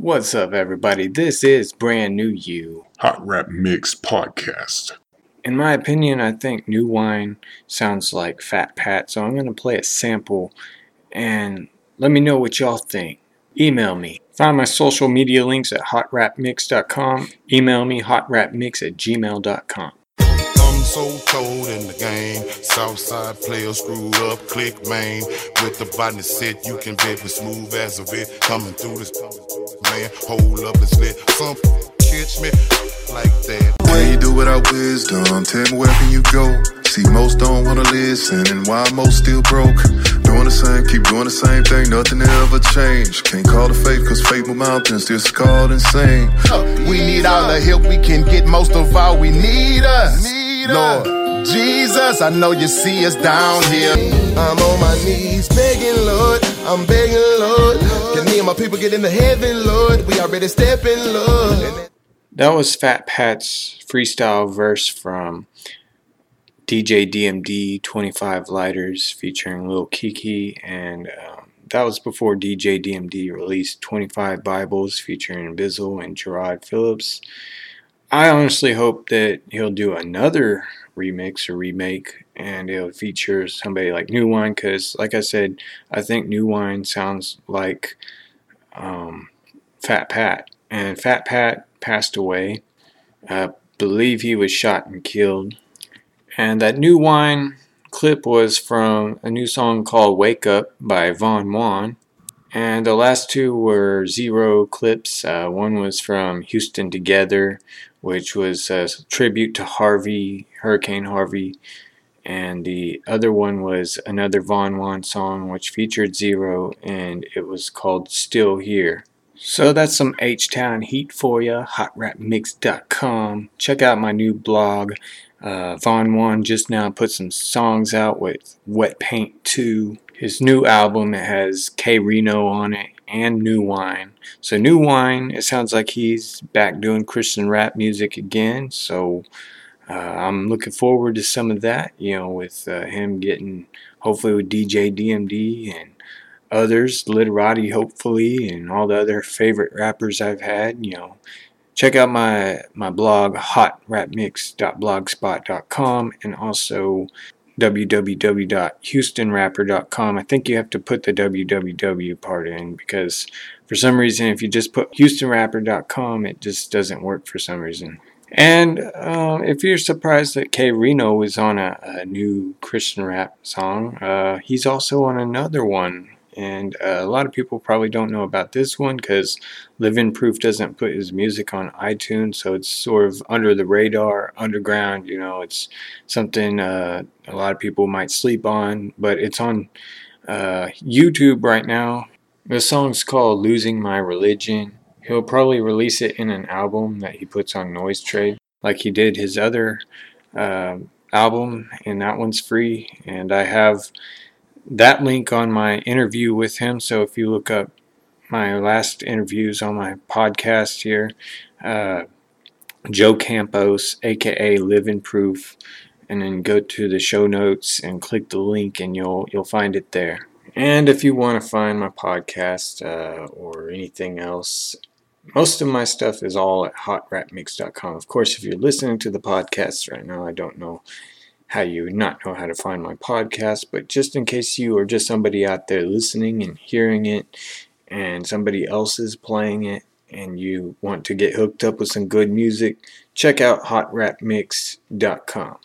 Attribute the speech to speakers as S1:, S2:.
S1: What's up, everybody? This is Brand New You.
S2: Hot Rap Mix Podcast.
S1: In my opinion, I think New Wine sounds like Fat Pat, so I'm going to play a sample and let me know what y'all think. Email me. Find my social media links at hotrapmix.com. Email me hotrapmix at gmail.com.
S3: I'm so cold in the game. Southside player screwed up, click main. With the body set, you can bet with smooth as a bit. Coming through this man, hold up, it's lit. Some catch me like that.
S4: When you do without wisdom, tell me where can you go? See, most don't wanna listen, and why most still broke. Doing the same, keep doing the same thing, nothing ever change. Can't call the faith, cause faith will mountains, still scarred insane.
S3: We need all the help we can get, most of all we need us. Lord Jesus, I know you see us down here. I'm on my knees begging, Lord. I'm begging, Lord. Can me and my people get into heaven, Lord? We already stepping, Lord.
S1: That was Fat Pat's freestyle verse from DJ DMD 25 Lighters featuring Lil Keke, and um, that was before DJ DMD released 25 Bibles featuring Bizzle and Gerard Phillips. I honestly hope that he'll do another remix or remake and it'll feature somebody like New Wine because, like I said, I think New Wine sounds like um, Fat Pat. And Fat Pat passed away. I believe he was shot and killed. And that New Wine clip was from a new song called Wake Up by Von Juan. And the last two were zero clips. Uh, one was from Houston Together, which was a tribute to Harvey, Hurricane Harvey. And the other one was another Von Juan song, which featured Zero, and it was called Still Here. So that's some H Town heat for you. HotRapMix.com. Check out my new blog. Uh, Von Juan just now put some songs out with Wet Paint 2. His new album has K-Rino on it and New Wine. So New Wine, it sounds like he's back doing Christian rap music again. So uh, I'm looking forward to some of that. You know, with uh, him getting hopefully with DJ DMD and others, Literati hopefully, and all the other favorite rappers I've had. You know, check out my my blog hotrapmix.blogspot.com and also www.houstonrapper.com. I think you have to put the www part in because for some reason, if you just put houstonrapper.com, it just doesn't work for some reason. And uh, if you're surprised that K-Rino is on a, a new Christian rap song, uh, he's also on another one. And uh, a lot of people probably don't know about this one because Living Proof doesn't put his music on iTunes, so it's sort of under the radar, underground. You know, it's something uh, a lot of people might sleep on, but it's on uh, YouTube right now. The song's called Losing My Religion. He'll probably release it in an album that he puts on Noise Trade, like he did his other uh, album, and that one's free. And I have that link on my interview with him. So if you look up my last interviews on my podcast here, uh, Joe Campos, aka Living Proof, and then go to the show notes and click the link, and you'll you'll find it there. And if you want to find my podcast uh, or anything else, most of my stuff is all at hotrapmix.com. Of course, if you're listening to the podcast right now, I don't know how you not know how to find my podcast, but just in case you or just somebody out there listening and hearing it and somebody else is playing it and you want to get hooked up with some good music, check out hotrapmix.com.